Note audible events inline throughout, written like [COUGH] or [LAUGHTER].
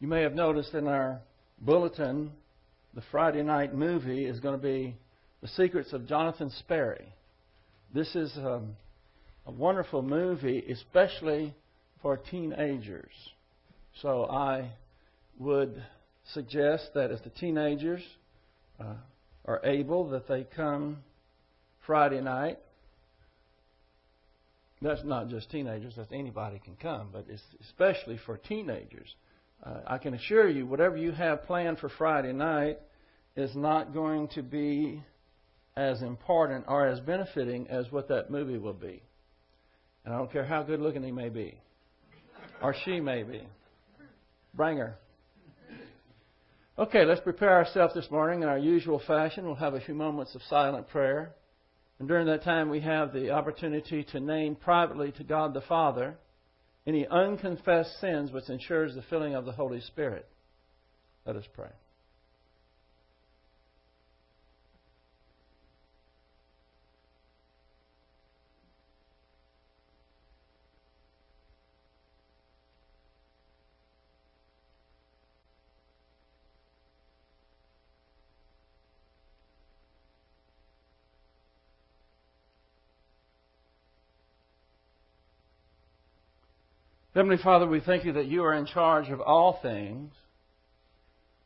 You may have noticed in our bulletin, the Friday night movie is going to be The Secrets of Jonathan Sperry. This is um, a wonderful movie, especially for teenagers. So I would suggest that if the teenagers uh, are able, that they come Friday night. That's not just teenagers, that's anybody can come, but it's especially for teenagers. Uh, I can assure you, whatever you have planned for Friday night is not going to be as important or as benefiting as what that movie will be. And I don't care how good looking he may be, or she may be. Bring her. Okay, let's prepare ourselves this morning in our usual fashion. We'll have a few moments of silent prayer. And during that time, we have the opportunity to name privately to God the Father any unconfessed sins which ensures the filling of the Holy Spirit. Let us pray. Heavenly Father, we thank you that you are in charge of all things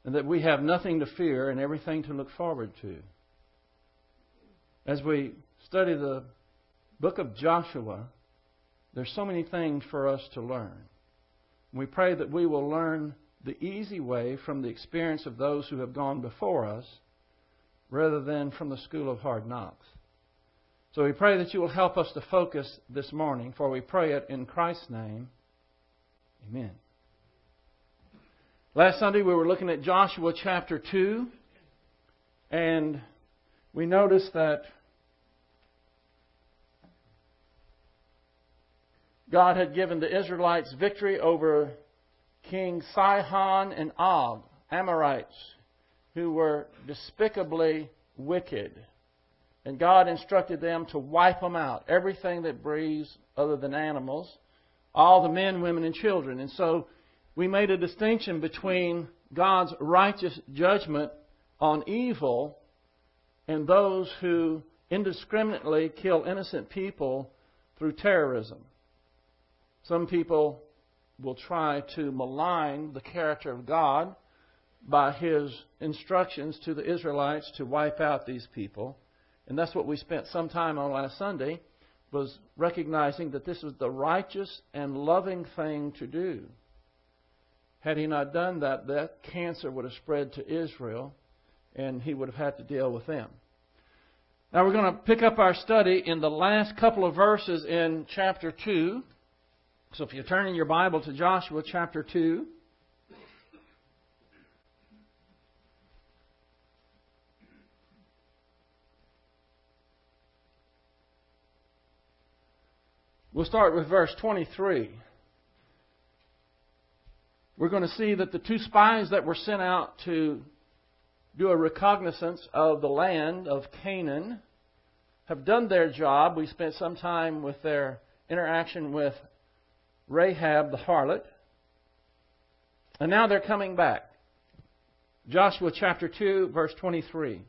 and that we have nothing to fear and everything to look forward to. As we study the book of Joshua, there's so many things for us to learn. We pray that we will learn the easy way from the experience of those who have gone before us rather than from the school of hard knocks. So we pray that you will help us to focus this morning, for we pray it in Christ's name. Amen. Last Sunday we were looking at Joshua chapter 2, and we noticed that God had given the Israelites victory over King Sihon and Og, Amorites, who were despicably wicked. And God instructed them to wipe them out, everything that breathes other than animals all the men, women, and children. And so we made a distinction between God's righteous judgment on evil and those who indiscriminately kill innocent people through terrorism. Some people will try to malign the character of God by his instructions to the Israelites to wipe out these people. And that's what we spent some time on last Sunday was recognizing that this was the righteous and loving thing to do. Had he not done that, that cancer would have spread to Israel, and he would have had to deal with them. Now we're going to pick up our study in the last couple of verses in chapter 2. So if you turn in your Bible to Joshua chapter 2. We'll start with verse 23. We're going to see that the two spies that were sent out to do a recognizance of the land of Canaan have done their job. We spent some time with their interaction with Rahab the harlot. And now they're coming back. Joshua chapter 2, verse 23.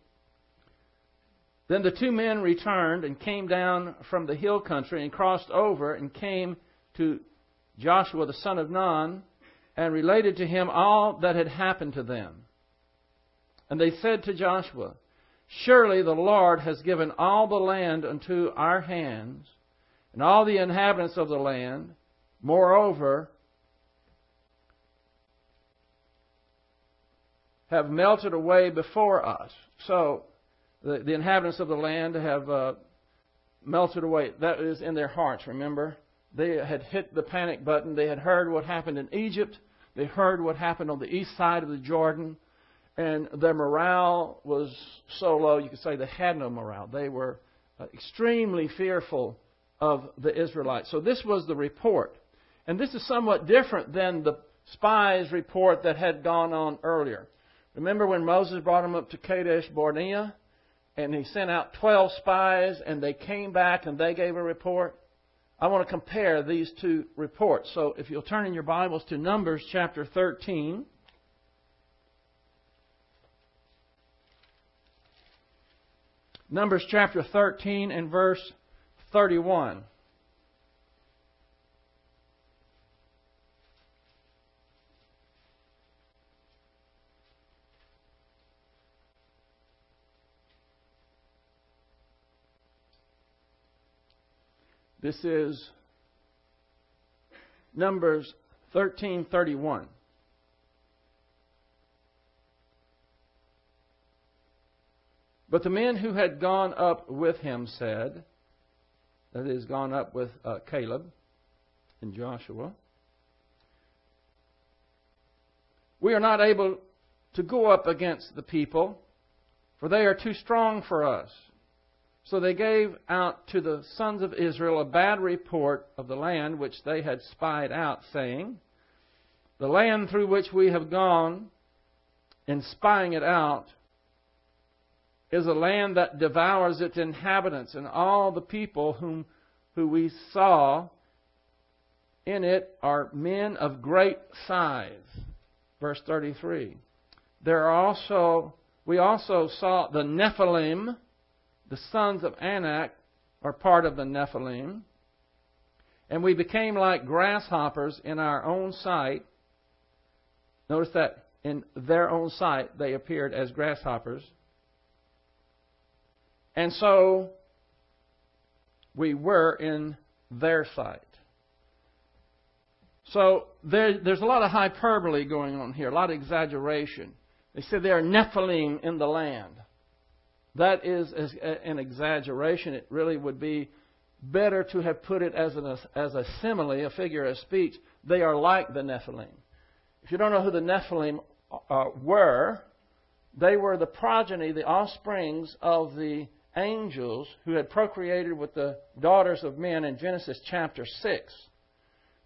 Then the two men returned and came down from the hill country and crossed over and came to Joshua the son of Nun and related to him all that had happened to them. And they said to Joshua, Surely the Lord has given all the land unto our hands, and all the inhabitants of the land. Moreover, have melted away before us. So the, the inhabitants of the land have uh, melted away. That is in their hearts, remember? They had hit the panic button. They had heard what happened in Egypt. They heard what happened on the east side of the Jordan. And their morale was so low, you could say they had no morale. They were uh, extremely fearful of the Israelites. So this was the report. And this is somewhat different than the spies' report that had gone on earlier. Remember when Moses brought them up to Kadesh Barnea? and he sent out 12 spies and they came back and they gave a report. I want to compare these two reports. So if you'll turn in your Bibles to Numbers chapter 13. Numbers chapter 13 and verse 31. This is Numbers 13:31. But the men who had gone up with him said, that is, gone up with uh, Caleb and Joshua, we are not able to go up against the people, for they are too strong for us. So they gave out to the sons of Israel a bad report of the land which they had spied out, saying, The land through which we have gone in spying it out is a land that devours its inhabitants, and all the people whom who we saw in it are men of great size. Verse 33. There are also we also saw the Nephilim the sons of Anak are part of the Nephilim. And we became like grasshoppers in our own sight. Notice that in their own sight they appeared as grasshoppers. And so we were in their sight. So there, there's a lot of hyperbole going on here, a lot of exaggeration. They said there are Nephilim in the land. That is an exaggeration. It really would be better to have put it as, an, as a simile, a figure of speech. They are like the Nephilim. If you don't know who the Nephilim uh, were, they were the progeny, the offsprings of the angels who had procreated with the daughters of men in Genesis chapter 6.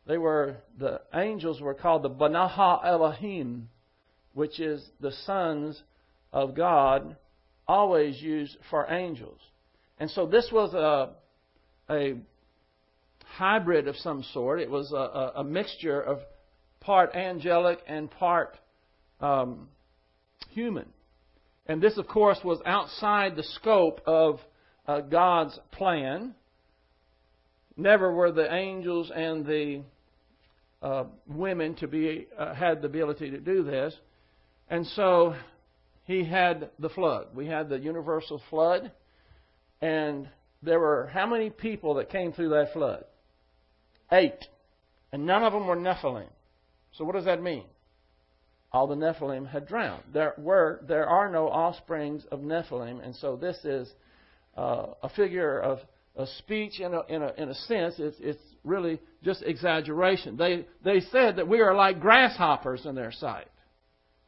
They were, the angels were called the Banaha Elohim, which is the sons of God always used for angels. And so this was a, a hybrid of some sort. It was a, a mixture of part angelic and part um, human. And this, of course, was outside the scope of uh, God's plan. Never were the angels and the uh, women to be uh, had the ability to do this, and so he had the flood. We had the universal flood. And there were how many people that came through that flood? Eight. And none of them were Nephilim. So what does that mean? All the Nephilim had drowned. There were there are no offsprings of Nephilim, and so this is uh, a figure of, of speech in a, in a, in a sense. It's, it's really just exaggeration. They they said that we are like grasshoppers in their sight.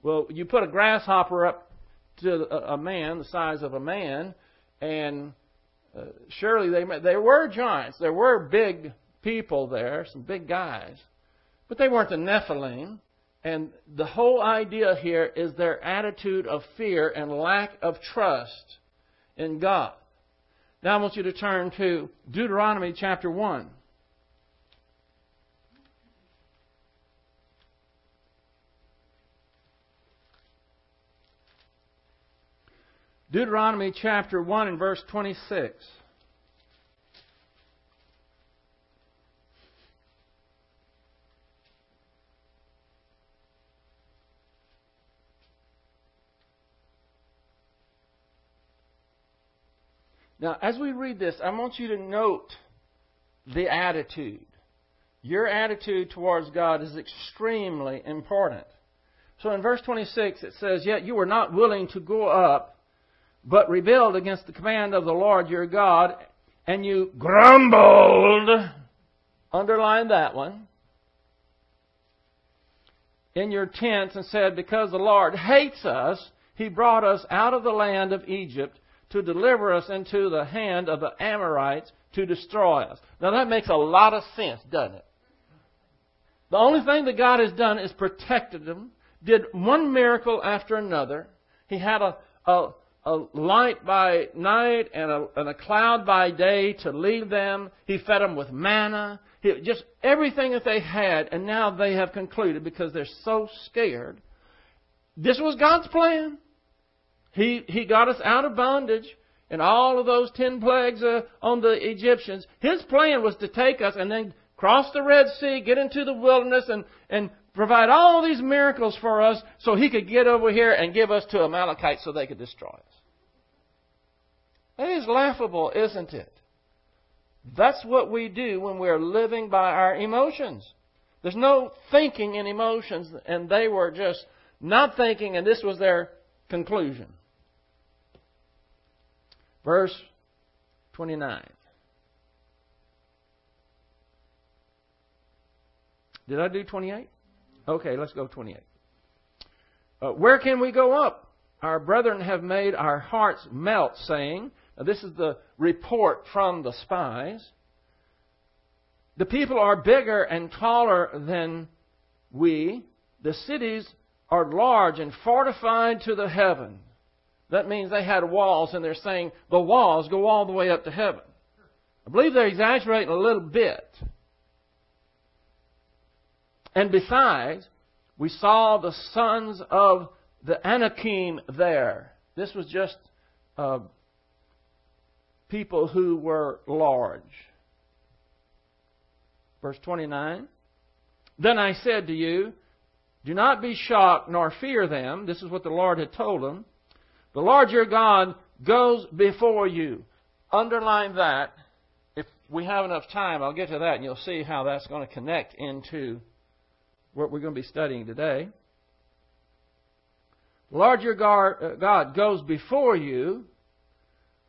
Well, you put a grasshopper up to a man the size of a man, and uh, surely they there were giants, there were big people there, some big guys, but they weren't the Nephilim. And the whole idea here is their attitude of fear and lack of trust in God. Now I want you to turn to Deuteronomy chapter 1. Deuteronomy chapter 1 and verse 26. Now, as we read this, I want you to note the attitude. Your attitude towards God is extremely important. So in verse 26, it says, Yet you were not willing to go up but rebelled against the command of the Lord your God, and you grumbled, underline that one, in your tents and said, Because the Lord hates us, he brought us out of the land of Egypt to deliver us into the hand of the Amorites to destroy us. Now that makes a lot of sense, doesn't it? The only thing that God has done is protected them, did one miracle after another. He had a, a, a light by night and a, and a cloud by day to lead them. He fed them with manna. He, just everything that they had, and now they have concluded because they're so scared. This was God's plan. He, he got us out of bondage, and all of those ten plagues uh, on the Egyptians, his plan was to take us and then cross the Red Sea, get into the wilderness, and, and provide all these miracles for us so he could get over here and give us to Amalekites so they could destroy us. That is laughable, isn't it? That's what we do when we're living by our emotions. There's no thinking in emotions, and they were just not thinking, and this was their conclusion. Verse 29. Did I do 28? Okay, let's go 28. Uh, where can we go up? Our brethren have made our hearts melt, saying, this is the report from the spies. The people are bigger and taller than we. The cities are large and fortified to the heaven. That means they had walls, and they're saying the walls go all the way up to heaven. I believe they're exaggerating a little bit. And besides, we saw the sons of the Anakim there. This was just uh, people who were large. Verse 29 Then I said to you, Do not be shocked nor fear them. This is what the Lord had told them. The Lord your God goes before you. Underline that. If we have enough time, I'll get to that and you'll see how that's going to connect into what we're going to be studying today. The Lord your uh, God goes before you,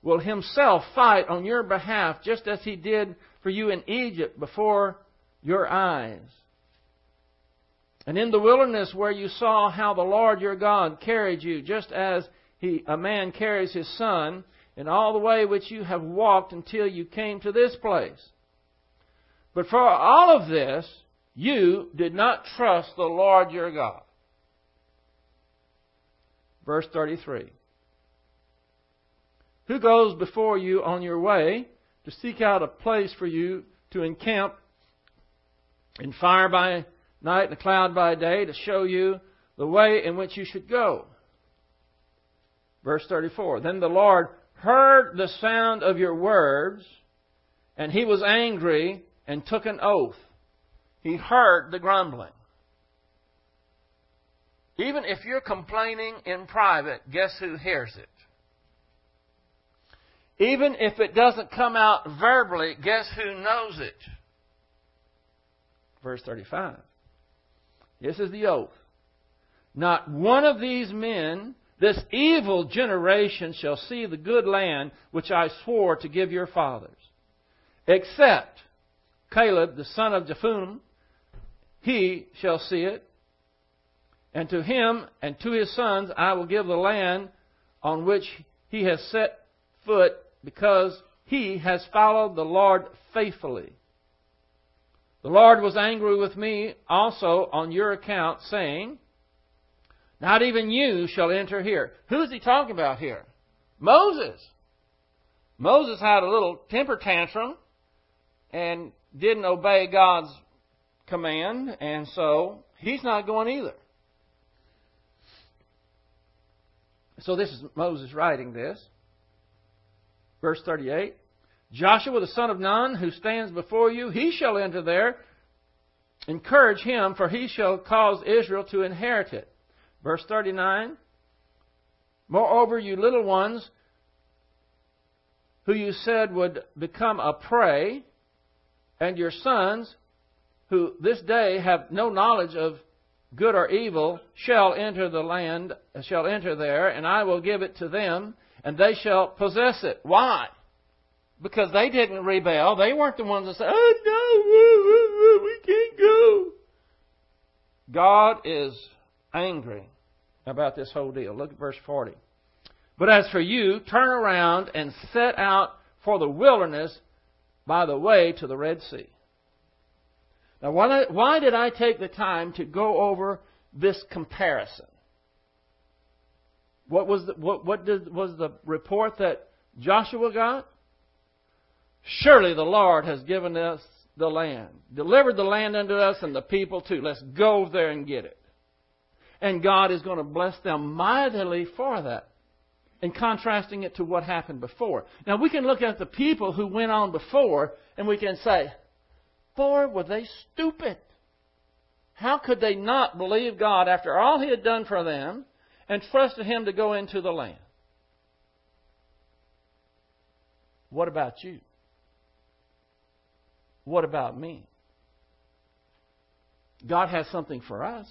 will himself fight on your behalf just as he did for you in Egypt before your eyes. And in the wilderness where you saw how the Lord your God carried you, just as he, a man carries his son, in all the way which you have walked until you came to this place. But for all of this, you did not trust the Lord your God. Verse 33. Who goes before you on your way to seek out a place for you to encamp in fire by night and a cloud by day to show you the way in which you should go? Verse 34. Then the Lord heard the sound of your words, and he was angry and took an oath. He heard the grumbling. Even if you're complaining in private, guess who hears it? Even if it doesn't come out verbally, guess who knows it? Verse 35. This is the oath. Not one of these men this evil generation shall see the good land which I swore to give your fathers. Except Caleb, the son of Jephunneh, he shall see it. And to him and to his sons I will give the land on which he has set foot because he has followed the Lord faithfully. The Lord was angry with me also on your account, saying, not even you shall enter here. Who's he talking about here? Moses. Moses had a little temper tantrum and didn't obey God's command, and so he's not going either. So this is Moses writing this. Verse 38. Joshua the son of Nun, who stands before you, he shall enter there. Encourage him, for he shall cause Israel to inherit it. Verse 39 Moreover, you little ones who you said would become a prey, and your sons who this day have no knowledge of good or evil shall enter the land, shall enter there, and I will give it to them, and they shall possess it. Why? Because they didn't rebel. They weren't the ones that said, Oh no, we can't go. God is angry about this whole deal. Look at verse 40. But as for you, turn around and set out for the wilderness by the way to the Red Sea. Now, why, why did I take the time to go over this comparison? What was the, what, what did, was the report that Joshua got? Surely the Lord has given us the land, delivered the land unto us and the people too. Let's go there and get it and God is going to bless them mightily for that. and contrasting it to what happened before. Now, we can look at the people who went on before and we can say, Boy, were they stupid. How could they not believe God after all He had done for them and trusted Him to go into the land? What about you? What about me? God has something for us.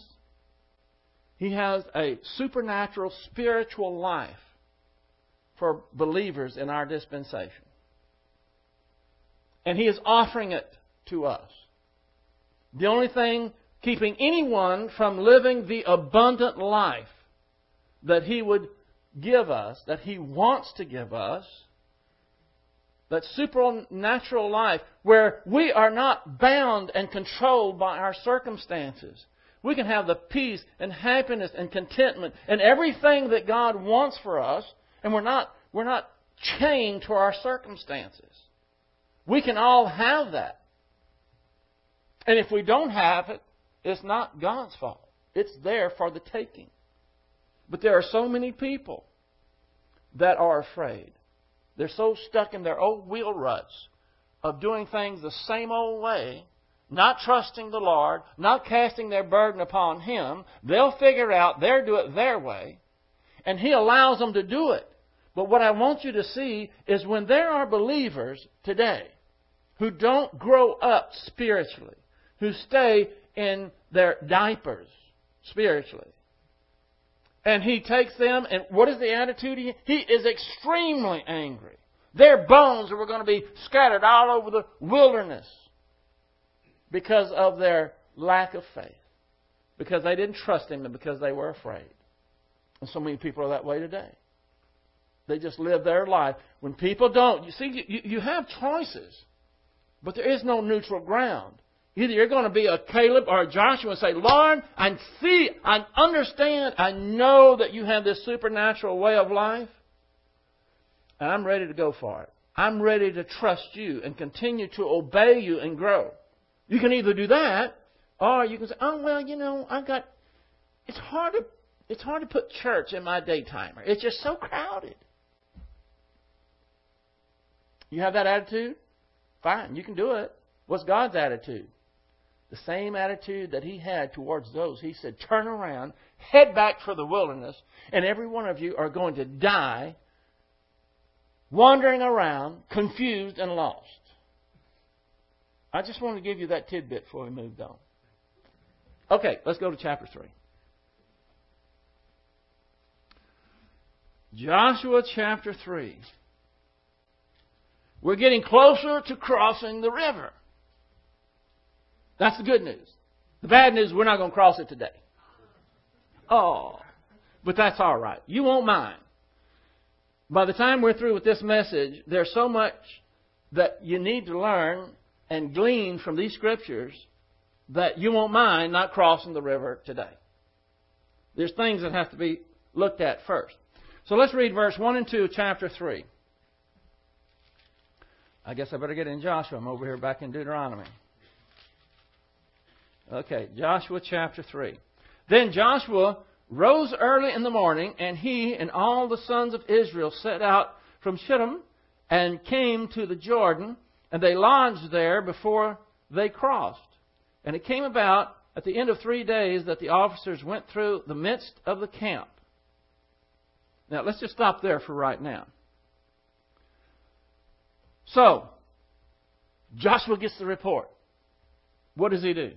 He has a supernatural spiritual life for believers in our dispensation. And He is offering it to us. The only thing keeping anyone from living the abundant life that He would give us, that He wants to give us, that supernatural life where we are not bound and controlled by our circumstances. We can have the peace and happiness and contentment and everything that God wants for us, and we're not, we're not chained to our circumstances. We can all have that. And if we don't have it, it's not God's fault. It's there for the taking. But there are so many people that are afraid. They're so stuck in their old wheel ruts of doing things the same old way, not trusting the Lord, not casting their burden upon Him. They'll figure out, they'll do it their way, and He allows them to do it. But what I want you to see is when there are believers today who don't grow up spiritually, who stay in their diapers spiritually. And he takes them, and what is the attitude? He, is extremely angry. Their bones were going to be scattered all over the wilderness because of their lack of faith. Because they didn't trust him and because they were afraid. And so many people are that way today. They just live their life. When people don't, you see, you, you have choices, but there is no neutral ground. Either you're going to be a Caleb or a Joshua and say, Lord, I see, I understand, I know that you have this supernatural way of life, and I'm ready to go for it. I'm ready to trust you and continue to obey you and grow. You can either do that, or you can say, oh, well, you know, I've got, it's hard to, it's hard to put church in my day timer. It's just so crowded. You have that attitude? Fine, you can do it. What's God's attitude? The same attitude that he had towards those. He said, Turn around, head back for the wilderness, and every one of you are going to die wandering around, confused and lost. I just want to give you that tidbit before we moved on. Okay, let's go to chapter 3. Joshua chapter 3. We're getting closer to crossing the river. That's the good news. The bad news, we're not going to cross it today. Oh, but that's all right. You won't mind. By the time we're through with this message, there's so much that you need to learn and glean from these scriptures that you won't mind not crossing the river today. There's things that have to be looked at first. So let's read verse 1 and 2 of chapter 3. I guess I better get in Joshua. I'm over here back in Deuteronomy. Okay, Joshua chapter 3. Then Joshua rose early in the morning, and he and all the sons of Israel set out from Shittim and came to the Jordan, and they lodged there before they crossed. And it came about at the end of three days that the officers went through the midst of the camp. Now, let's just stop there for right now. So, Joshua gets the report. What does he do?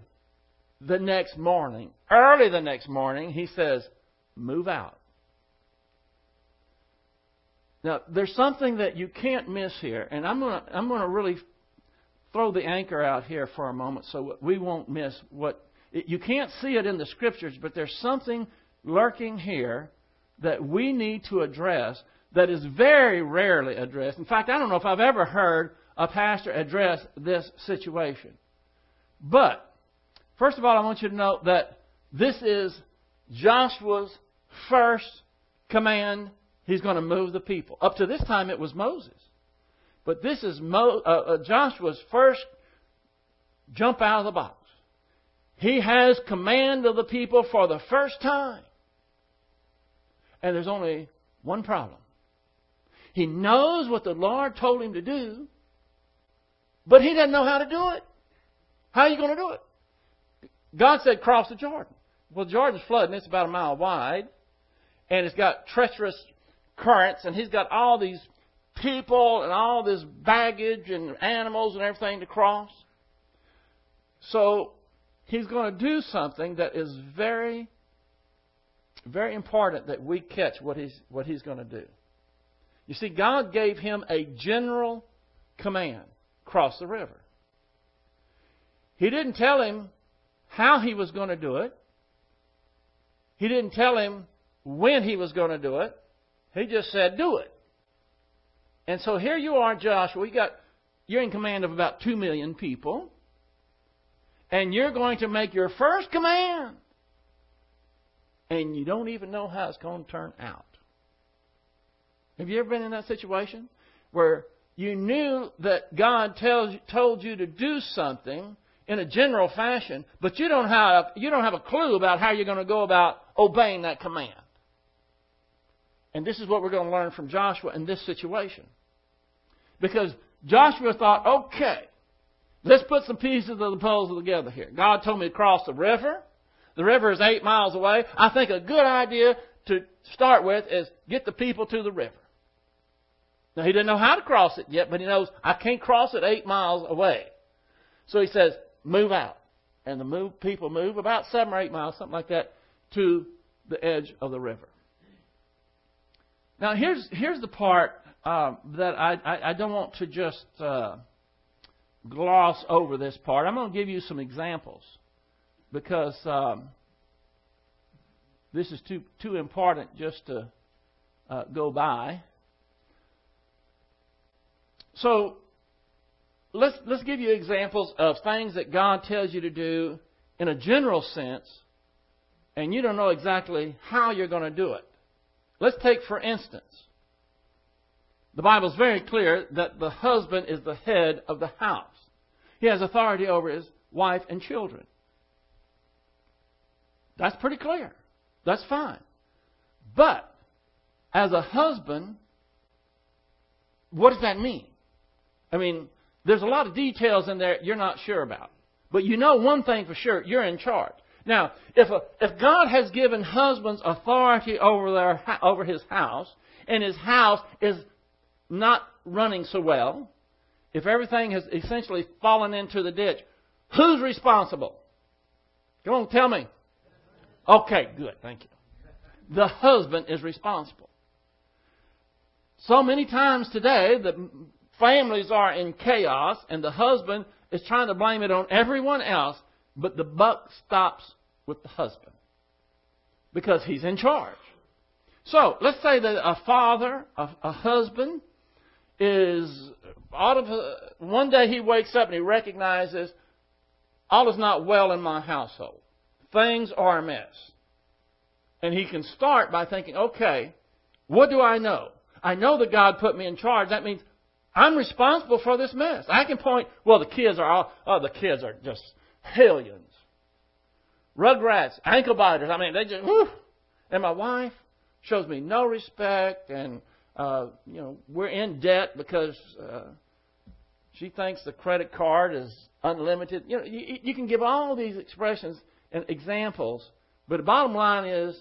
The next morning, early the next morning, he says, Move out. Now, there's something that you can't miss here, and I'm going to I'm going to really throw the anchor out here for a moment so we won't miss what. You can't see it in the scriptures, but there's something lurking here that we need to address that is very rarely addressed. In fact, I don't know if I've ever heard a pastor address this situation. But First of all, I want you to note that this is Joshua's first command. He's going to move the people. Up to this time, it was Moses. But this is Mo, uh, uh, Joshua's first jump out of the box. He has command of the people for the first time. And there's only one problem He knows what the Lord told him to do, but he doesn't know how to do it. How are you going to do it? God said, cross the Jordan. Well, Jordan's flooding. It's about a mile wide. And it's got treacherous currents. And he's got all these people and all this baggage and animals and everything to cross. So he's going to do something that is very, very important that we catch what he's, what he's going to do. You see, God gave him a general command cross the river. He didn't tell him how he was going to do it. He didn't tell him when he was going to do it. He just said, do it. And so here you are, Joshua. You got, you're in command of about two million people. And you're going to make your first command. And you don't even know how it's going to turn out. Have you ever been in that situation where you knew that God tells, told you to do something in a general fashion, but you don't have you don't have a clue about how you're going to go about obeying that command. And this is what we're going to learn from Joshua in this situation. Because Joshua thought, okay, let's put some pieces of the puzzle together here. God told me to cross the river. The river is eight miles away. I think a good idea to start with is get the people to the river. Now, he didn't know how to cross it yet, but he knows I can't cross it eight miles away. So he says, move out. And the move, people move about seven or eight miles, something like that, to the edge of the river. Now, here's, here's the part um, that I, I, I, don't want to just uh, gloss over this part. I'm going to give you some examples because um, this is too, too important just to uh, go by. So let's let's give you examples of things that God tells you to do in a general sense, and you don't know exactly how you're going to do it. Let's take for instance. The Bible is very clear that the husband is the head of the house. He has authority over his wife and children. That's pretty clear. That's fine. But as a husband, what does that mean? I mean, there's a lot of details in there you're not sure about. But you know one thing for sure, you're in charge. Now, if, a, if God has given husbands authority over, their, over his house, and his house is not running so well, if everything has essentially fallen into the ditch, who's responsible? Come on, tell me. Okay, good, thank you. The husband is responsible. So many times today, the families are in chaos and the husband is trying to blame it on everyone else, but the buck stops with the husband because he's in charge. So let's say that a father, a, a husband, is out of one day he wakes up and he recognizes all is not well in my household. Things are a mess. And he can start by thinking, okay, what do I know? I know that God put me in charge. That means I'm responsible for this mess. I can point, well, the kids are all, oh, the kids are just hellions. Rugrats, ankle biters. I mean, they just, whew. And my wife shows me no respect, and, uh, you know, we're in debt because uh, she thinks the credit card is unlimited. You know, you, you can give all these expressions and examples, but the bottom line is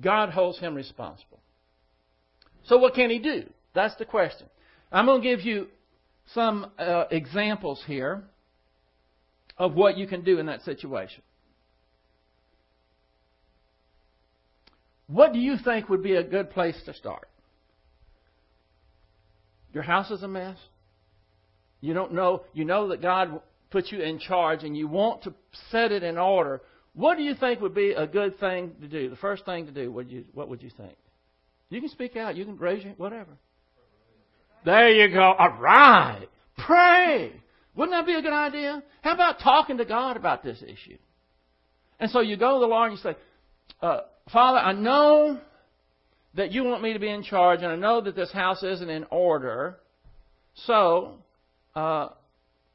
God holds him responsible. So what can he do? That's the question. I'm going to give you some uh, examples here of what you can do in that situation. What do you think would be a good place to start? Your house is a mess. You don't know, you know that God put you in charge and you want to set it in order. What do you think would be a good thing to do? The first thing to do, what would you, what would you think? You can speak out, you can raise your, whatever. There you go. All right. Pray. Wouldn't that be a good idea? How about talking to God about this issue? And so you go to the Lord and you say, uh, Father, I know that you want me to be in charge, and I know that this house isn't in order. So, uh,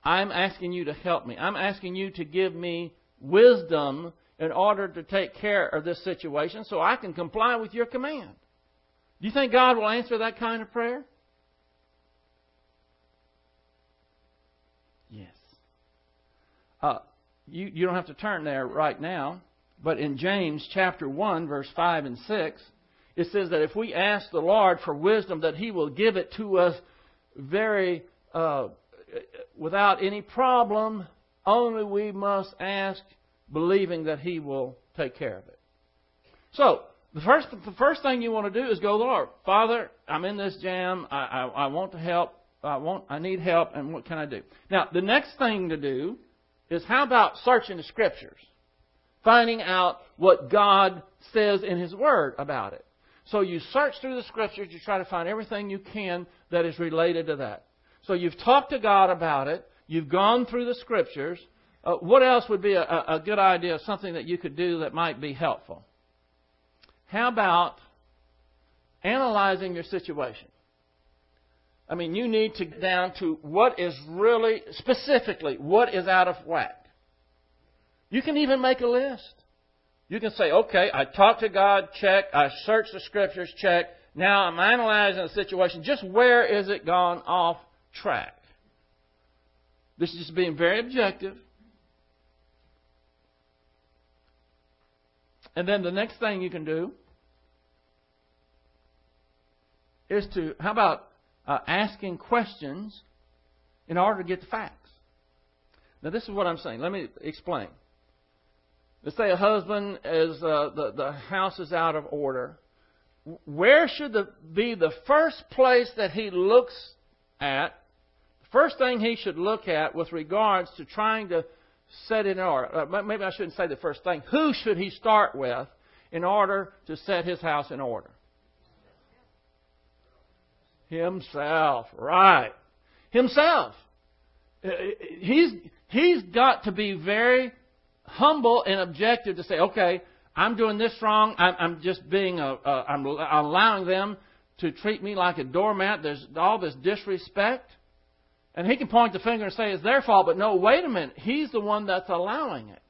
I'm asking you to help me. I'm asking you to give me wisdom in order to take care of this situation so I can comply with your command. Do you think God will answer that kind of prayer? Yes. Uh, you, you don't have to turn there right now, but in James chapter 1, verse 5 and 6, it says that if we ask the Lord for wisdom, that He will give it to us very uh, without any problem. Only we must ask, believing that He will take care of it. So, the first, the first thing you want to do is go, Lord, Father, I'm in this jam. I, I, I want to help. I want, I need help, and what can I do? Now, the next thing to do is how about searching the Scriptures, finding out what God says in His Word about it. So you search through the Scriptures, you try to find everything you can that is related to that. So you've talked to God about it, you've gone through the Scriptures. Uh, what else would be a, a good idea, something that you could do that might be helpful? How about analyzing your situation? I mean, you need to get down to what is really, specifically, what is out of whack. You can even make a list. You can say, okay, I talked to God, check. I searched the scriptures, check. Now I'm analyzing the situation. Just where is it gone off track? This is just being very objective. And then the next thing you can do is to, how about uh, asking questions in order to get the facts? Now, this is what I'm saying. Let me explain. Let's say a husband is, uh, the, the house is out of order. Where should the, be the first place that he looks at? The first thing he should look at with regards to trying to set it in order. Uh, maybe I shouldn't say the first thing. Who should he start with in order to set his house in order? Himself. Right. Himself. Uh, he's, he's got to be very humble and objective to say, okay, I'm doing this wrong. I'm, I'm just being a, a, I'm allowing them to treat me like a doormat. There's all this disrespect. And he can point the finger and say it's their fault, but no, wait a minute. He's the one that's allowing it.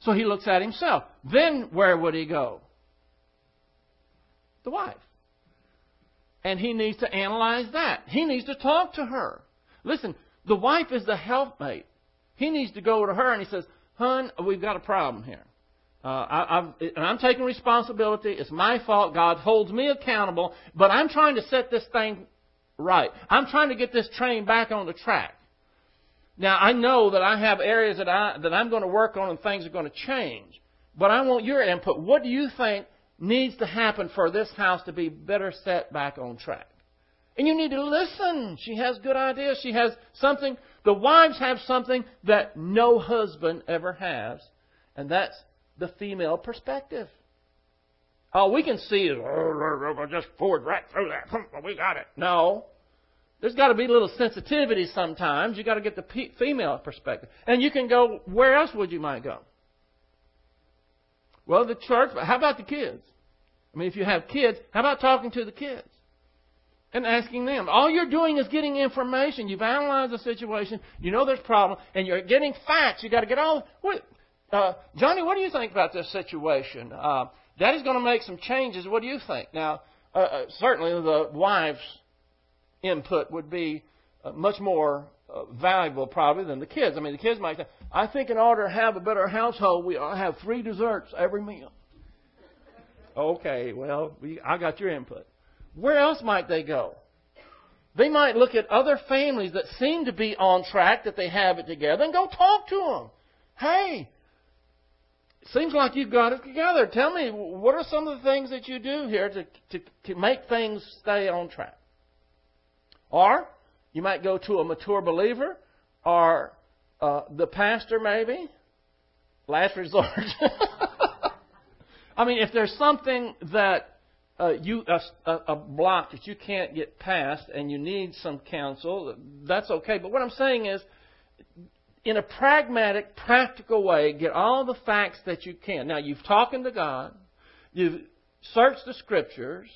So he looks at himself. Then where would he go? The wife. And he needs to analyze that. He needs to talk to her. Listen, the wife is the helpmate. He needs to go to her and he says, Hun, we've got a problem here. Uh, I, I've, and I'm taking responsibility. It's my fault. God holds me accountable. But I'm trying to set this thing right. I'm trying to get this train back on the track. Now I know that I have areas that I that I'm going to work on and things are going to change. But I want your input. What do you think needs to happen for this house to be better set back on track? And you need to listen. She has good ideas. She has something. The wives have something that no husband ever has, and that's the female perspective. All we can see is, oh, just forward right through that. We got it. No. There's got to be a little sensitivity sometimes. You've got to get the female perspective. And you can go, where else would you might go? Well, the church, but how about the kids? I mean, if you have kids, how about talking to the kids? And asking them. All you're doing is getting information. You've analyzed the situation. You know there's a problem. And you're getting facts. You've got to get all. What, uh, Johnny, what do you think about this situation? Uh, Daddy's going to make some changes. What do you think? Now, uh, uh certainly the wife's input would be uh, much more uh, valuable probably than the kids. I mean, the kids might say, I think in order to have a better household, we ought to have three desserts every meal. Okay, well, we, I got your input. Where else might they go? They might look at other families that seem to be on track, that they have it together, and go talk to them. Hey, seems like you've got it together. Tell me, what are some of the things that you do here to, to, to make things stay on track? Or you might go to a mature believer or uh, the pastor, maybe. Last resort. [LAUGHS] I mean, if there's something that uh, you a, a block that you can't get past and you need some counsel, that's okay. But what I'm saying is, in a pragmatic, practical way, get all the facts that you can. Now, you've talked to God, you've searched the scriptures,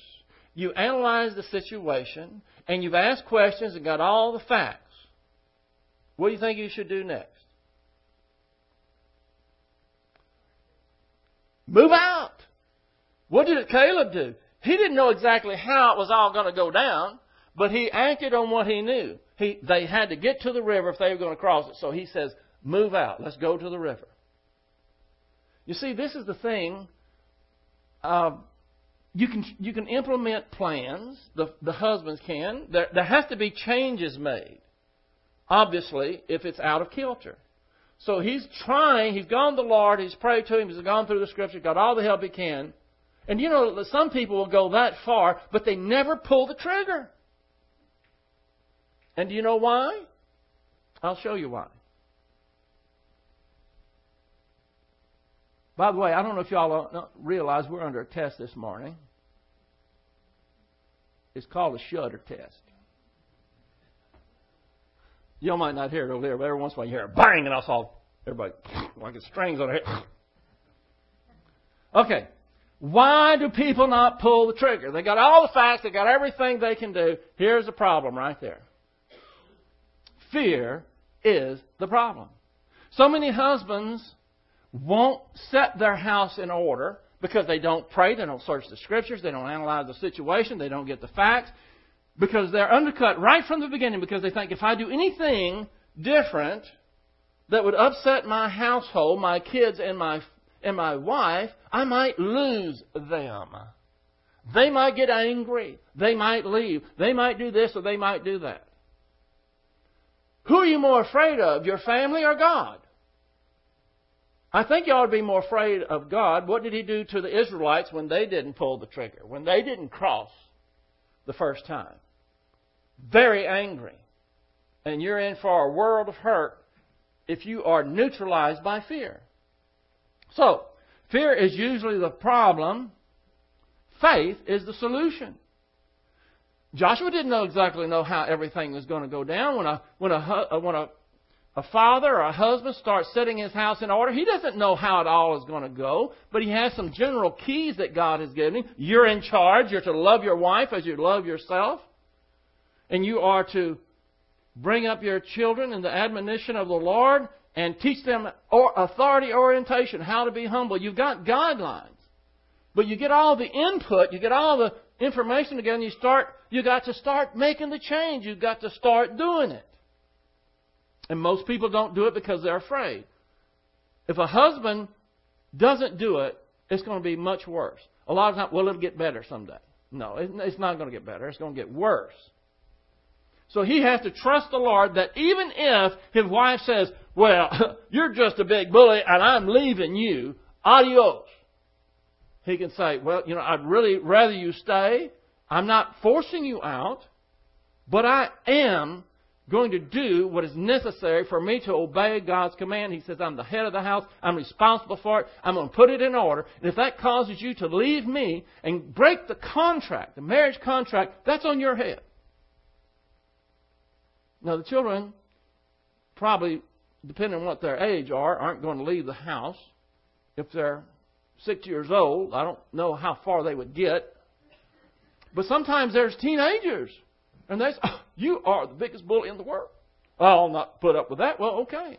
you analyzed the situation, and you've asked questions and got all the facts. What do you think you should do next? Move out. What did Caleb do? He didn't know exactly how it was all going to go down, but he acted on what he knew. He, they had to get to the river if they were going to cross it. So he says, Move out. Let's go to the river. You see, this is the thing. Uh, you can you can implement plans. The the husbands can. There there has to be changes made. Obviously, if it's out of kilter. So he's trying. He's gone to the Lord. He's prayed to him. He's gone through the Scripture. Got all the help he can. And you know, some people will go that far, but they never pull the trigger. And do you know why? I'll show you why. By the way, I don't know if y'all realize we're under a test this morning. It's called a shudder test. Y'all might not hear it over there, but every once in a while you hear a bang, and I saw everybody [SNIFFS] like strings on it. Okay. Why do people not pull the trigger? They got all the facts, they got everything they can do. Here's the problem right there. Fear is the problem. So many husbands won't set their house in order because they don't pray, they don't search the scriptures, they don't analyze the situation, they don't get the facts, because they're undercut right from the beginning because they think if I do anything different that would upset my household, my kids, and my and my wife, I might lose them. They might get angry. They might leave. They might do this or they might do that. Who are you more afraid of, your family or God? I think you ought to be more afraid of God. What did He do to the Israelites when they didn't pull the trigger, when they didn't cross the first time? Very angry. And you're in for a world of hurt if you are neutralized by fear. So, fear is usually the problem. Faith is the solution. Joshua didn't know exactly know how everything was going to go down. When a when a when a a father or a husband starts setting his house in order, he doesn't know how it all is going to go, but he has some general keys that God has given him. You're in charge. You're to love your wife as you love yourself, and you are to bring up your children in the admonition of the Lord and teach them authority orientation, how to be humble. You've got guidelines. But you get all the input, you get all the information again, you start, you got to start making the change. You've got to start doing it. And most people don't do it because they're afraid. If a husband doesn't do it, it's going to be much worse. A lot of times, well, it'll get better someday. No, it's not going to get better. It's going to get worse. So he has to trust the Lord that even if his wife says, well, [LAUGHS] you're just a big bully and I'm leaving you, adios. He can say, well, you know, I'd really rather you stay. I'm not forcing you out, but I am going to do what is necessary for me to obey God's command. He says, I'm the head of the house. I'm responsible for it. I'm going to put it in order. And if that causes you to leave me and break the contract, the marriage contract, that's on your head. Now, the children probably, depending on what their age are, aren't going to leave the house. If they're six years old, I don't know how far they would get. But sometimes there's teenagers. And they say, oh, You are the biggest bully in the world. I'll not put up with that. Well, okay.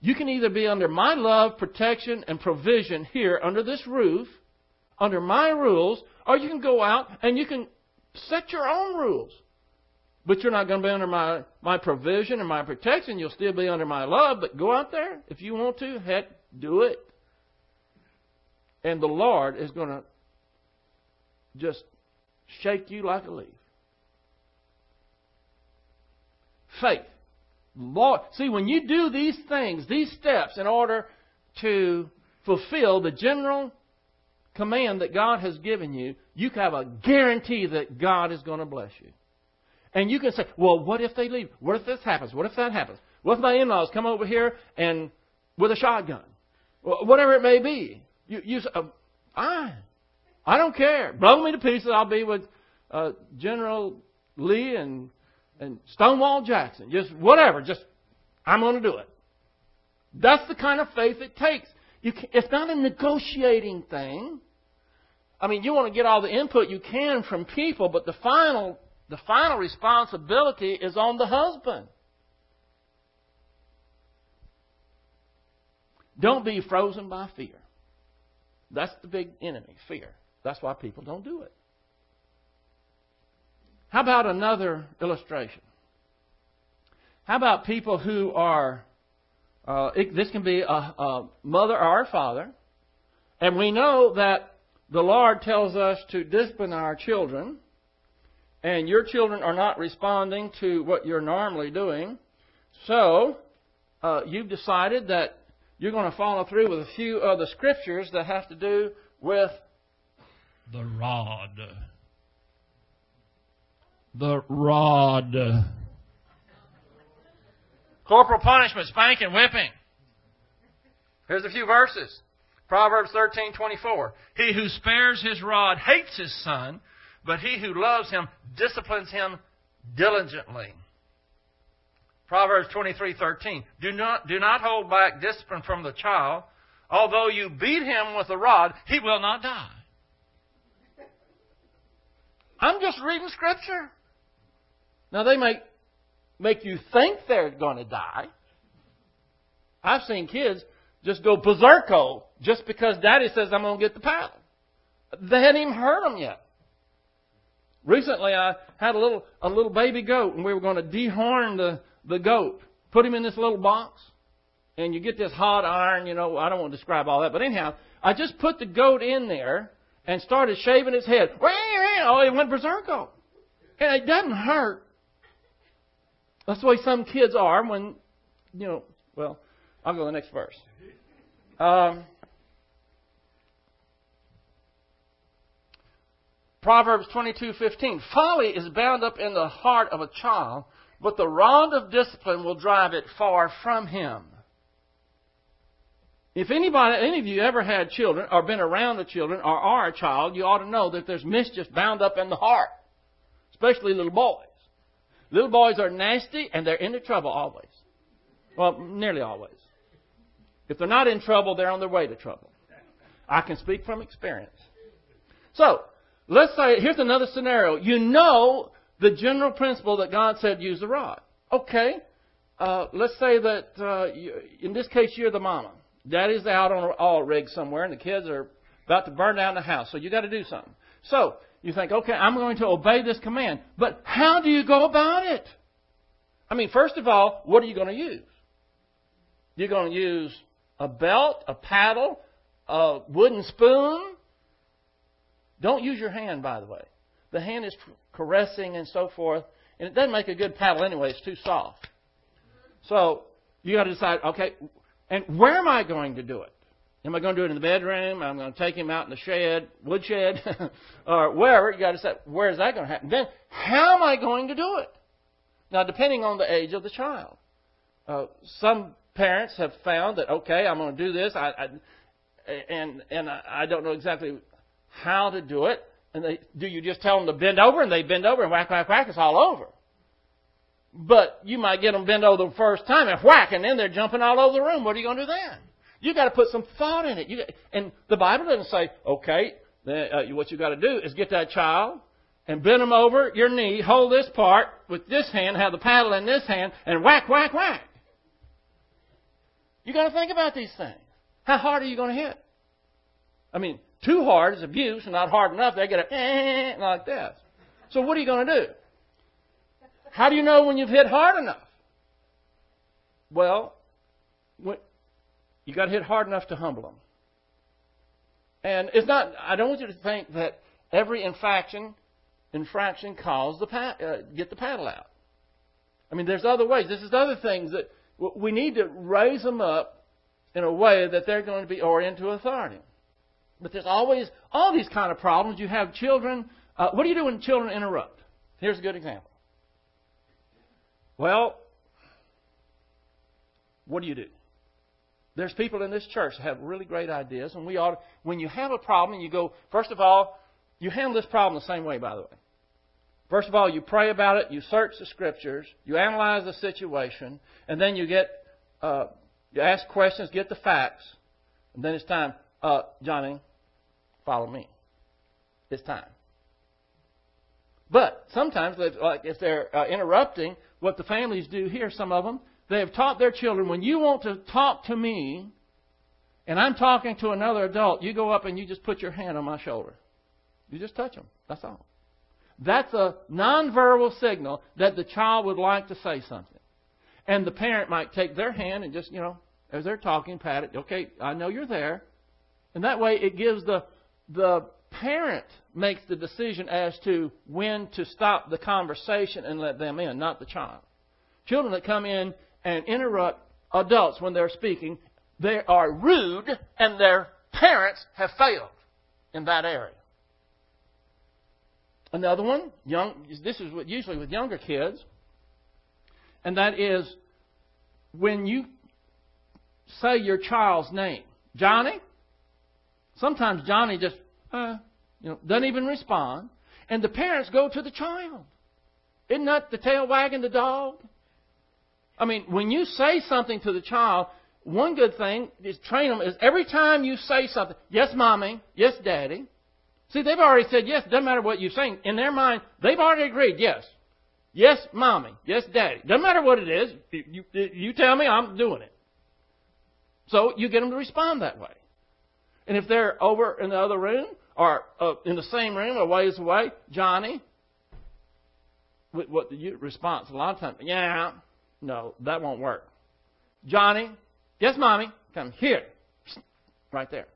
You can either be under my love, protection, and provision here under this roof, under my rules, or you can go out and you can set your own rules. But you're not going to be under my, my provision and my protection. You'll still be under my love, but go out there if you want to. Heck, do it. And the Lord is going to just shake you like a leaf. Faith. Lord, see, when you do these things, these steps, in order to fulfill the general command that God has given you, you have a guarantee that God is going to bless you. And you can say, well, what if they leave? What if this happens? What if that happens? What if my in-laws come over here and with a shotgun? Whatever it may be. You, you say, um, I, I don't care. Blow me to pieces. I'll be with uh, General Lee and and Stonewall Jackson. Just whatever. Just I'm going to do it. That's the kind of faith it takes. Can, it's not a negotiating thing. I mean, you want to get all the input you can from people, but the final the final responsibility is on the husband. Don't be frozen by fear. That's the big enemy, fear. That's why people don't do it. How about another illustration? How about people who are, uh, it, this can be a, a mother or a father, and we know that the Lord tells us to discipline our children, and your children are not responding to what you're normally doing, so uh, you've decided that you're going to follow through with a few of the scriptures that have to do with the rod. The rod. Corporal punishment, spanking, whipping. Here's a few verses. Proverbs 13:24. He who spares his rod hates his son, but he who loves him disciplines him diligently. Proverbs 23:13. Do not do not hold back discipline from the child. Although you beat him with a rod, he will not die. I'm just reading scripture. Now they make make you think they're going to die. I've seen kids just go berserko just because daddy says I'm going to get the paddle. They hadn't even heard them yet. Recently, I had a little a little baby goat, and we were going to dehorn the the goat. Put him in this little box, and you get this hot iron. You know, I don't want to describe all that, but anyhow, I just put the goat in there and started shaving his head. Oh, it went berserko, and it doesn't hurt. That's the way some kids are when, you know. Well, I'll go to the next verse. Um, Proverbs 22:15 Folly is bound up in the heart of a child, but the rod of discipline will drive it far from him. If anybody, any of you ever had children or been around the children or are a child, you ought to know that there's mischief bound up in the heart, especially little boys. Little boys are nasty and they're into trouble always. Well, nearly always. If they're not in trouble, they're on their way to trouble. I can speak from experience. So, let's say, here's another scenario. You know the general principle that God said use the rod. Okay, uh, let's say that uh, you, in this case you're the mama. Daddy's out on an oil rig somewhere, and the kids are about to burn down the house. So you got to do something. So you think, okay, I'm going to obey this command. But how do you go about it? I mean, first of all, what are you going to use? You're going to use a belt, a paddle, a wooden spoon. Don't use your hand, by the way. The hand is caressing and so forth, and it doesn't make a good paddle anyway. It's too soft. So you got to decide, okay, and where am I going to do it? Am I going to do it in the bedroom? I'm going to take him out in the shed, woodshed, [LAUGHS] or wherever. You got to say, where is that going to happen? Then, how am I going to do it? Now, depending on the age of the child, uh, some parents have found that okay, I'm going to do this, I, I, and and I don't know exactly how to do it. And they, do you just tell them to bend over and they bend over and whack, whack, whack? It's all over. But you might get them bend over the first time and whack, and then they're jumping all over the room. What are you going to do then? You got to put some thought in it. You got, and the Bible doesn't say, okay, then, uh, what you got to do is get that child and bend them over your knee, hold this part with this hand, have the paddle in this hand, and whack, whack, whack. You got to think about these things. How hard are you going to hit? I mean, too hard is abuse, and not hard enough, they get a eh, like this. So what are you going to do? How do you know when you've hit hard enough? Well, you got to hit hard enough to humble them. And it's not. I don't want you to think that every infraction infraction calls the uh, get the paddle out. I mean, there's other ways. This is other things that we need to raise them up in a way that they're going to be oriented to authority. But there's always all these kind of problems. You have children. Uh, what do you do when children interrupt? Here's a good example. Well, what do you do? There's people in this church that have really great ideas, and we ought. When you have a problem, you go. First of all, you handle this problem the same way. By the way, First of all, you pray about it, you search the scriptures, you analyze the situation, and then you get uh, you ask questions, get the facts, and then it's time. Uh, Johnny, follow me. It's time. But sometimes, like if they're uh, interrupting, what the families do here, some of them, they have taught their children when you want to talk to me, and I'm talking to another adult, you go up and you just put your hand on my shoulder. You just touch them. That's all. that's a nonverbal signal that the child would like to say something. And the parent might take their hand and just, you know, as they're talking, pat it. Okay, I know you're there. And that way it gives the, the parent makes the decision as to when to stop the conversation and let them in, not the child. Children that come in and interrupt adults when they're speaking, they are rude and their parents have failed in that area. Another one, young, this is what usually with younger kids, and that is when you say your child's name. Johnny? Sometimes Johnny just, uh, you know, doesn't even respond. And the parents go to the child. Isn't that the tail wagging the dog? I mean, when you say something to the child, one good thing is train them is every time you say something, yes, mommy, yes, daddy. See, they've already said yes. Doesn't matter what you're saying. In their mind, they've already agreed yes. Yes, mommy. Yes, daddy. Doesn't matter what it is. You, you, you tell me, I'm doing it. So you get them to respond that way. And if they're over in the other room or uh, in the same room a ways away, Johnny, what the you response a lot of times, yeah, no, that won't work. Johnny, yes, mommy, come here, right there.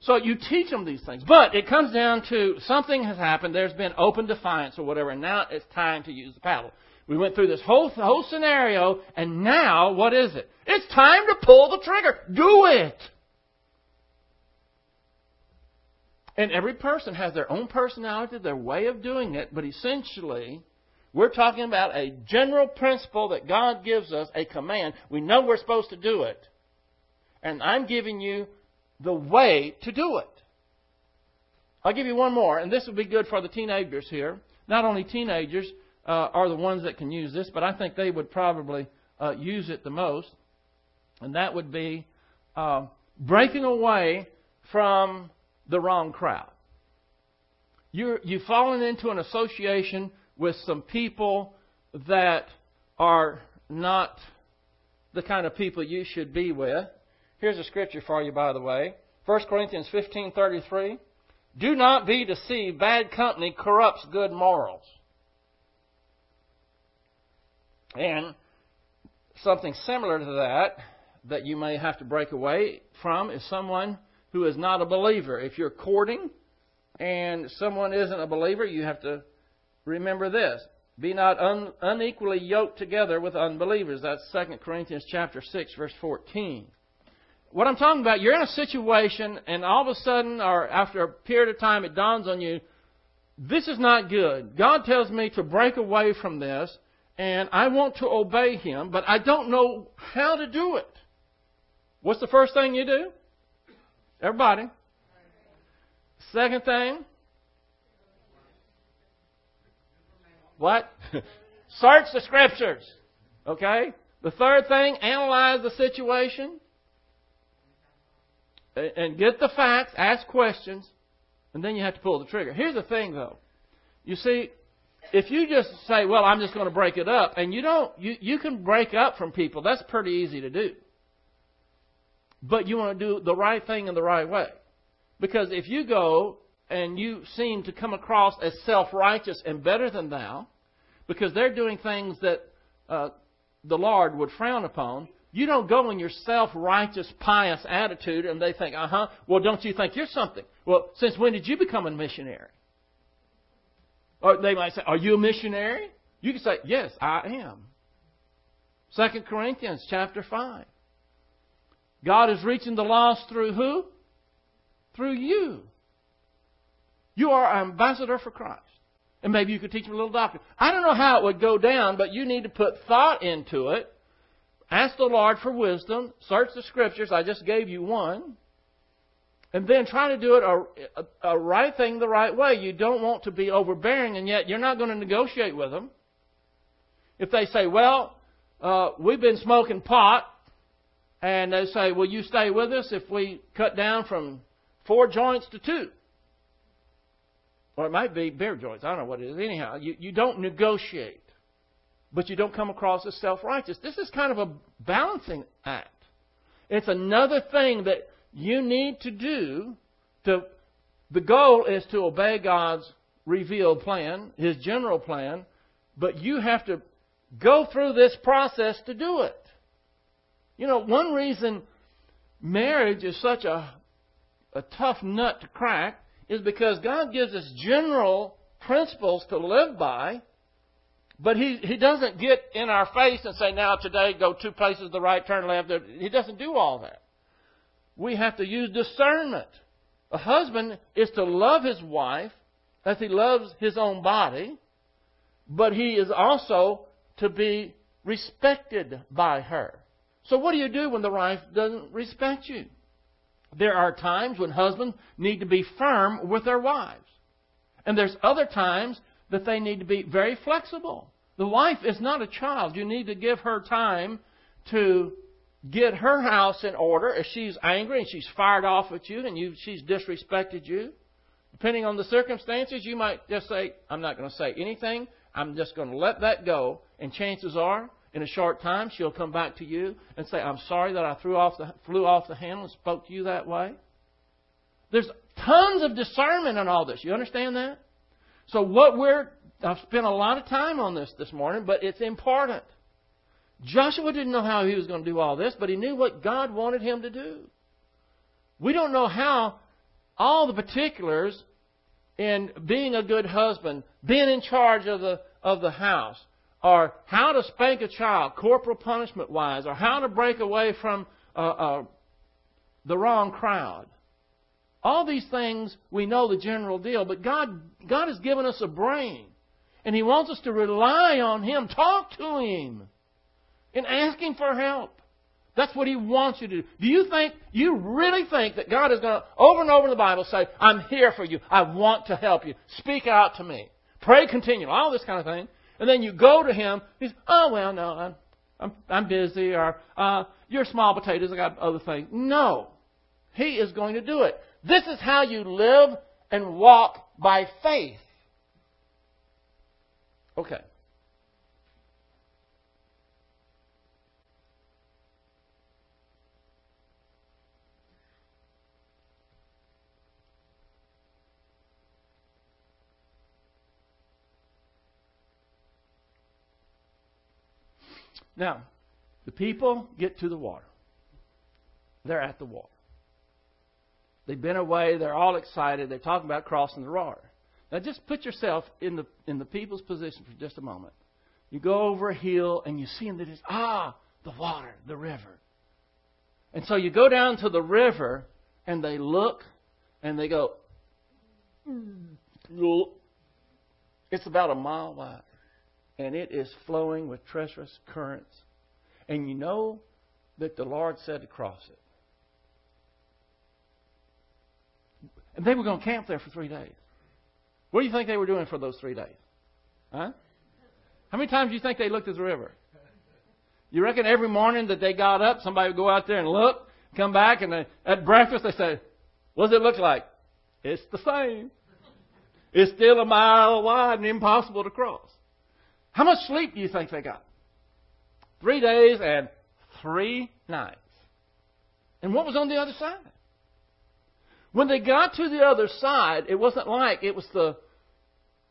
So you teach them these things. But it comes down to something has happened. There's been open defiance or whatever, and now it's time to use the paddle. We went through this whole, whole scenario, and now what is it? It's time to pull the trigger. Do it. And every person has their own personality, their way of doing it, but essentially, we're talking about a general principle that God gives us, a command. We know we're supposed to do it. And I'm giving you the way to do it. I'll give you one more, and this will be good for the teenagers here. Not only teenagers uh, are the ones that can use this, but I think they would probably uh, use it the most, and that would be uh, breaking away from the wrong crowd. You're, you've fallen into an association with some people that are not the kind of people you should be with. Here's a scripture for you, by the way. 1 Corinthians 15.33. Do not be deceived. Bad company corrupts good morals. And something similar to that, that you may have to break away from, is someone who is not a believer. If you're courting and someone isn't a believer, you have to remember this. Be not un, unequally yoked together with unbelievers. That's 2 Corinthians chapter 6 verse 14. What I'm talking about, you're in a situation and all of a sudden or after a period of time it dawns on you, this is not good. God tells me to break away from this and I want to obey Him, but I don't know how to do it. What's the first thing you do? Everybody. Second thing. What? [LAUGHS] Search the scriptures. Okay? The third thing, analyze the situation and get the facts, ask questions, and then you have to pull the trigger. Here's the thing though. You see, if you just say, well, I'm just going to break it up, and you don't, you, you can break up from people, that's pretty easy to do. But you want to do the right thing in the right way. Because if you go and you seem to come across as self righteous and better than thou, because they're doing things that uh, the Lord would frown upon, you don't go in your self righteous, pious attitude and they think, uh huh, well, don't you think you're something? Well, since when did you become a missionary? Or they might say, Are you a missionary? You can say, Yes, I am. 2 Corinthians chapter 5. God is reaching the lost through who? Through you. You are an ambassador for Christ. And maybe you could teach them a little doctrine. I don't know how it would go down, but you need to put thought into it. Ask the Lord for wisdom. Search the scriptures. I just gave you one. And then try to do it a, a, a right thing the right way. You don't want to be overbearing, and yet you're not going to negotiate with them. If they say, well, uh, we've been smoking pot, and they say, will you stay with us if we cut down from four joints to two? Or it might be beer joints. I don't know what it is. Anyhow, you, you don't negotiate, but you don't come across as self righteous. This is kind of a balancing act. It's another thing that you need to do to the goal is to obey God's revealed plan, His general plan, but you have to go through this process to do it. You know, one reason marriage is such a, a tough nut to crack is because God gives us general principles to live by, but He, he doesn't get in our face and say, now today go two places the right, turn left. He doesn't do all that. We have to use discernment. A husband is to love his wife as he loves his own body, but he is also to be respected by her. So what do you do when the wife doesn't respect you? There are times when husbands need to be firm with their wives. And there's other times that they need to be very flexible. The wife is not a child. You need to give her time to get her house in order if she's angry and she's fired off at you and you, she's disrespected you. Depending on the circumstances, you might just say, I'm not going to say anything. I'm just going to let that go. And chances are, in a short time, she'll come back to you and say, I'm sorry that I threw off the, flew off the handle and spoke to you that way. There's tons of discernment in all this. You understand that? So what we're, I've spent a lot of time on this this morning, but it's important. Joshua didn't know how he was going to do all this, but he knew what God wanted him to do. We don't know how all the particulars in being a good husband, being in charge of the, of the house, or how to spank a child, corporal punishment wise, or how to break away from uh, uh, the wrong crowd. All these things we know the general deal, but God, God has given us a brain. And He wants us to rely on Him. Talk to Him. And ask Him for help. That's what He wants you to do. Do you think, you really think that God is going to, over and over in the Bible, say, I'm here for you. I want to help you. Speak out to me. Pray continually. All this kind of thing. And then you go to Him. He's, oh, well, no, I'm, I'm, I'm busy. Or, uh, you're small potatoes. I got other things. No. He is going to do it. This is how you live and walk by faith. Okay. Now, the people get to the water. They're at the water. They've been away. They're all excited. They're talking about crossing the water. Now, just put yourself in the in the people's position for just a moment. You go over a hill and you see them. That is ah, the water, the river. And so you go down to the river and they look and they go. It's about a mile wide and it is flowing with treacherous currents. And you know that the Lord said to cross it. And they were going to camp there for three days. What do you think they were doing for those three days? Huh? How many times do you think they looked at the river? You reckon every morning that they got up, somebody would go out there and look, come back, and they, at breakfast they say, "What does it look like?" It's the same. It's still a mile wide and impossible to cross. How much sleep do you think they got? Three days and three nights. And what was on the other side? When they got to the other side, it wasn't like it was the,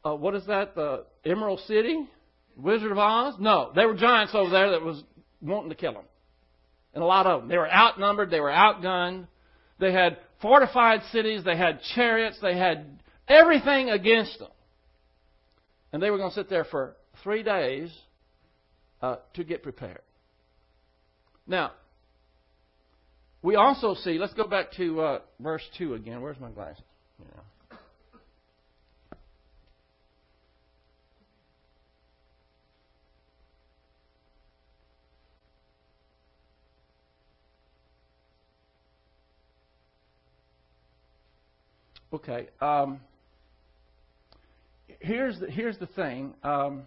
uh, what is that, the Emerald City? Wizard of Oz? No, they were giants over there that was wanting to kill them. And a lot of them. They were outnumbered, they were outgunned. They had fortified cities, they had chariots, they had everything against them. And they were going to sit there for three days uh, to get prepared. Now, we also see, let's go back to uh, verse 2 again. Where's my glasses? Yeah. Okay. Um, here's the, here's the thing. Um,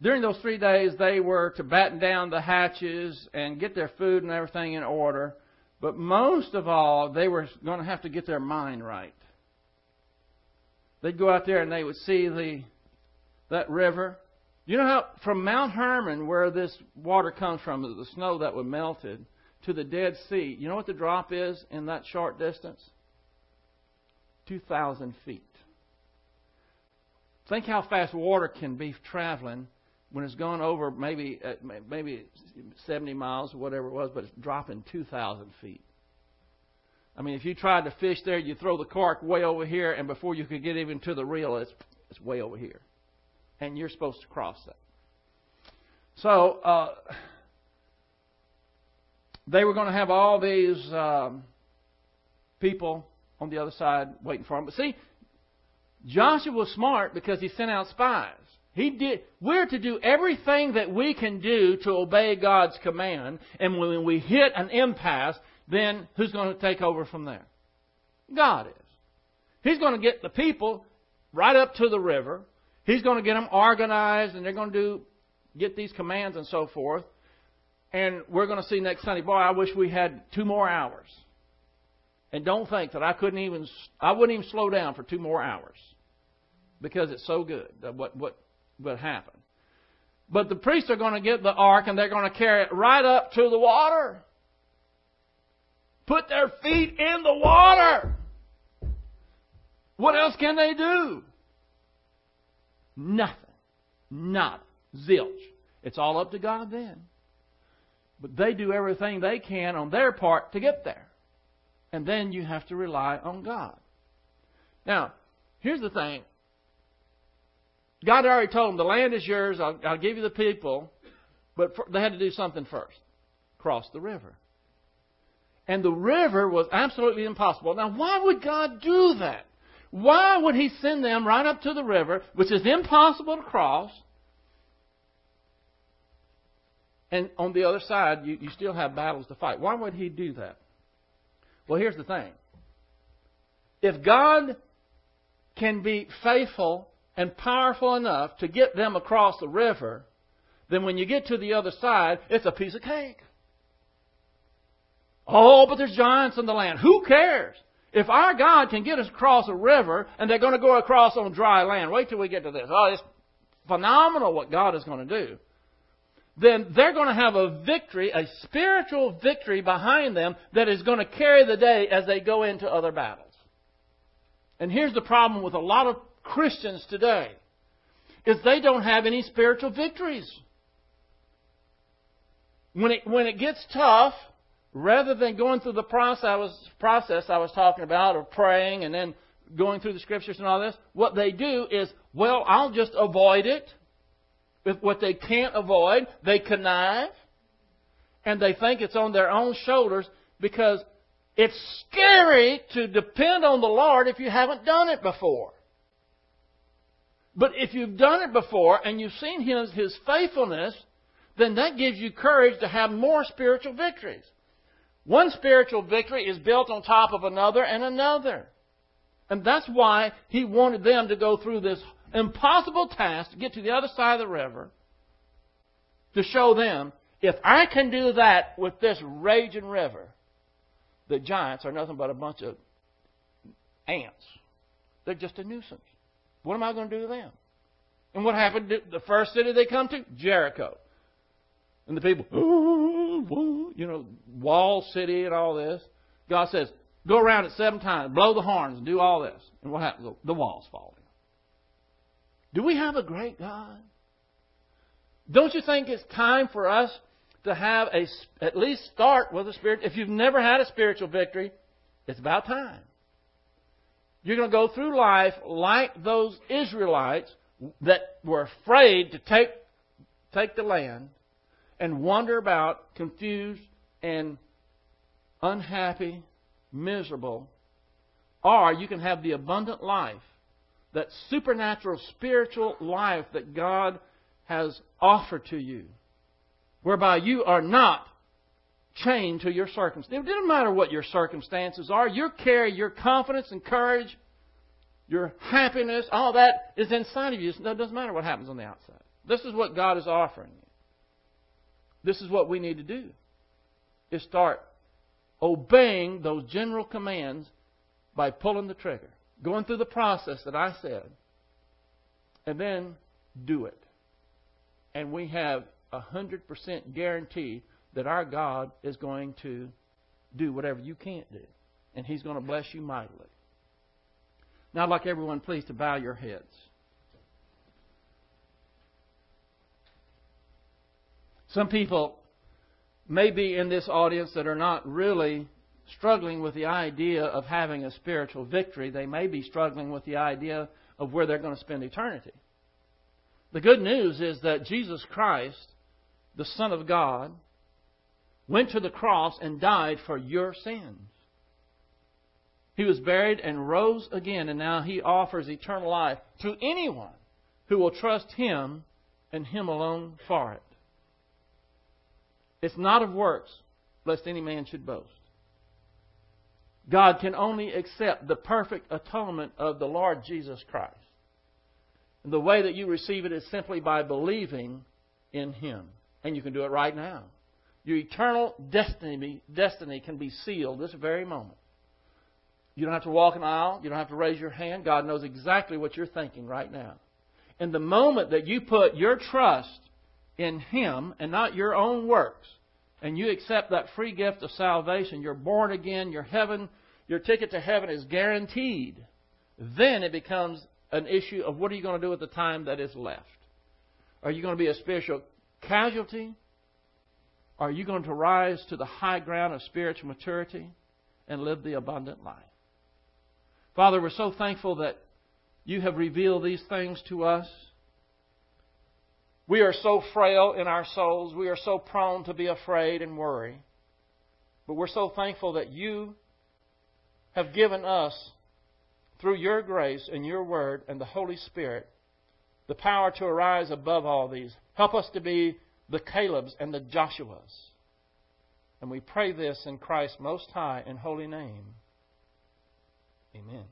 during those three days, they were to batten down the hatches and get their food and everything in order. But most of all, they were going to have to get their mind right. They'd go out there and they would see the that river. You know how from Mount Hermon, where this water comes from, the snow that was melted, to the Dead Sea. You know what the drop is in that short distance? Two thousand feet. Think how fast water can be traveling when it's gone over maybe uh, maybe 70 miles or whatever it was, but it's dropping 2,000 feet. I mean, if you tried to fish there, you throw the cork way over here, and before you could get even to the reel, it's it's way over here, and you're supposed to cross that. So uh, they were going to have all these um, people on the other side waiting for them. But see, Joshua was smart because he sent out spies. He did. We're to do everything that we can do to obey God's command, and when we hit an impasse, then who's going to take over from there? God is. He's going to get the people right up to the river. He's going to get them organized, and they're going to do get these commands and so forth. And we're going to see next Sunday. Boy, I wish we had two more hours. And don't think that I couldn't even I wouldn't even slow down for two more hours because it's so good what what what happened. But the priests are going to get the ark and they're going to carry it right up to the water. Put their feet in the water. What else can they do? Nothing. Not zilch. It's all up to God then. But they do everything they can on their part to get there. And then you have to rely on God. Now, here's the thing. God already told them, the land is yours, I'll, I'll give you the people. But for, they had to do something first cross the river. And the river was absolutely impossible. Now, why would God do that? Why would He send them right up to the river, which is impossible to cross? And on the other side, you, you still have battles to fight. Why would He do that? Well, here's the thing. If God can be faithful and powerful enough to get them across the river, then when you get to the other side, it's a piece of cake. Oh, but there's giants in the land. Who cares? If our God can get us across a river and they're going to go across on dry land, wait till we get to this. Oh, it's phenomenal what God is going to do. Then they're going to have a victory, a spiritual victory behind them that is going to carry the day as they go into other battles. And here's the problem with a lot of Christians today is they don't have any spiritual victories. When it, when it gets tough, rather than going through the process I, was, process I was talking about of praying and then going through the scriptures and all this, what they do is, well, I'll just avoid it. If what they can't avoid, they connive. And they think it's on their own shoulders because it's scary to depend on the Lord if you haven't done it before. But if you've done it before and you've seen his, his faithfulness, then that gives you courage to have more spiritual victories. One spiritual victory is built on top of another and another. And that's why he wanted them to go through this impossible task to get to the other side of the river to show them if I can do that with this raging river, the giants are nothing but a bunch of ants. They're just a nuisance. What am I going to do to them? And what happened? To the first city they come to? Jericho. And the people, you know, wall city and all this. God says, go around it seven times, blow the horns, and do all this. And what happens? The walls fall in. Do we have a great God? Don't you think it's time for us to have a, at least start with a spirit? If you've never had a spiritual victory, it's about time. You're going to go through life like those Israelites that were afraid to take, take the land and wander about confused and unhappy, miserable. Or you can have the abundant life, that supernatural spiritual life that God has offered to you, whereby you are not chained to your circumstances. It doesn't matter what your circumstances are. Your care, your confidence and courage, your happiness, all that is inside of you. It doesn't matter what happens on the outside. This is what God is offering you. This is what we need to do. Is start obeying those general commands by pulling the trigger. Going through the process that I said. And then do it. And we have a hundred percent guarantee that our God is going to do whatever you can't do, and He's going to bless you mightily. Now, I'd like everyone, please, to bow your heads. Some people may be in this audience that are not really struggling with the idea of having a spiritual victory. They may be struggling with the idea of where they're going to spend eternity. The good news is that Jesus Christ, the Son of God, went to the cross and died for your sins. He was buried and rose again, and now he offers eternal life to anyone who will trust him and him alone for it. It's not of works, lest any man should boast. God can only accept the perfect atonement of the Lord Jesus Christ. And the way that you receive it is simply by believing in Him. And you can do it right now. Your eternal destiny, destiny can be sealed this very moment. You don't have to walk an aisle. You don't have to raise your hand. God knows exactly what you're thinking right now. And the moment that you put your trust in Him and not your own works, and you accept that free gift of salvation, you're born again, your heaven, your ticket to heaven is guaranteed. Then it becomes an issue of what are you going to do with the time that is left? Are you going to be a spiritual casualty? Are you going to rise to the high ground of spiritual maturity and live the abundant life? Father, we're so thankful that you have revealed these things to us. We are so frail in our souls. We are so prone to be afraid and worry. But we're so thankful that you have given us, through your grace and your word and the Holy Spirit, the power to arise above all these. Help us to be the Calebs and the Joshuas. And we pray this in Christ's most high and holy name. Amen.